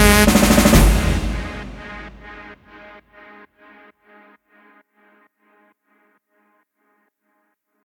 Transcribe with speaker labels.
Speaker 1: Música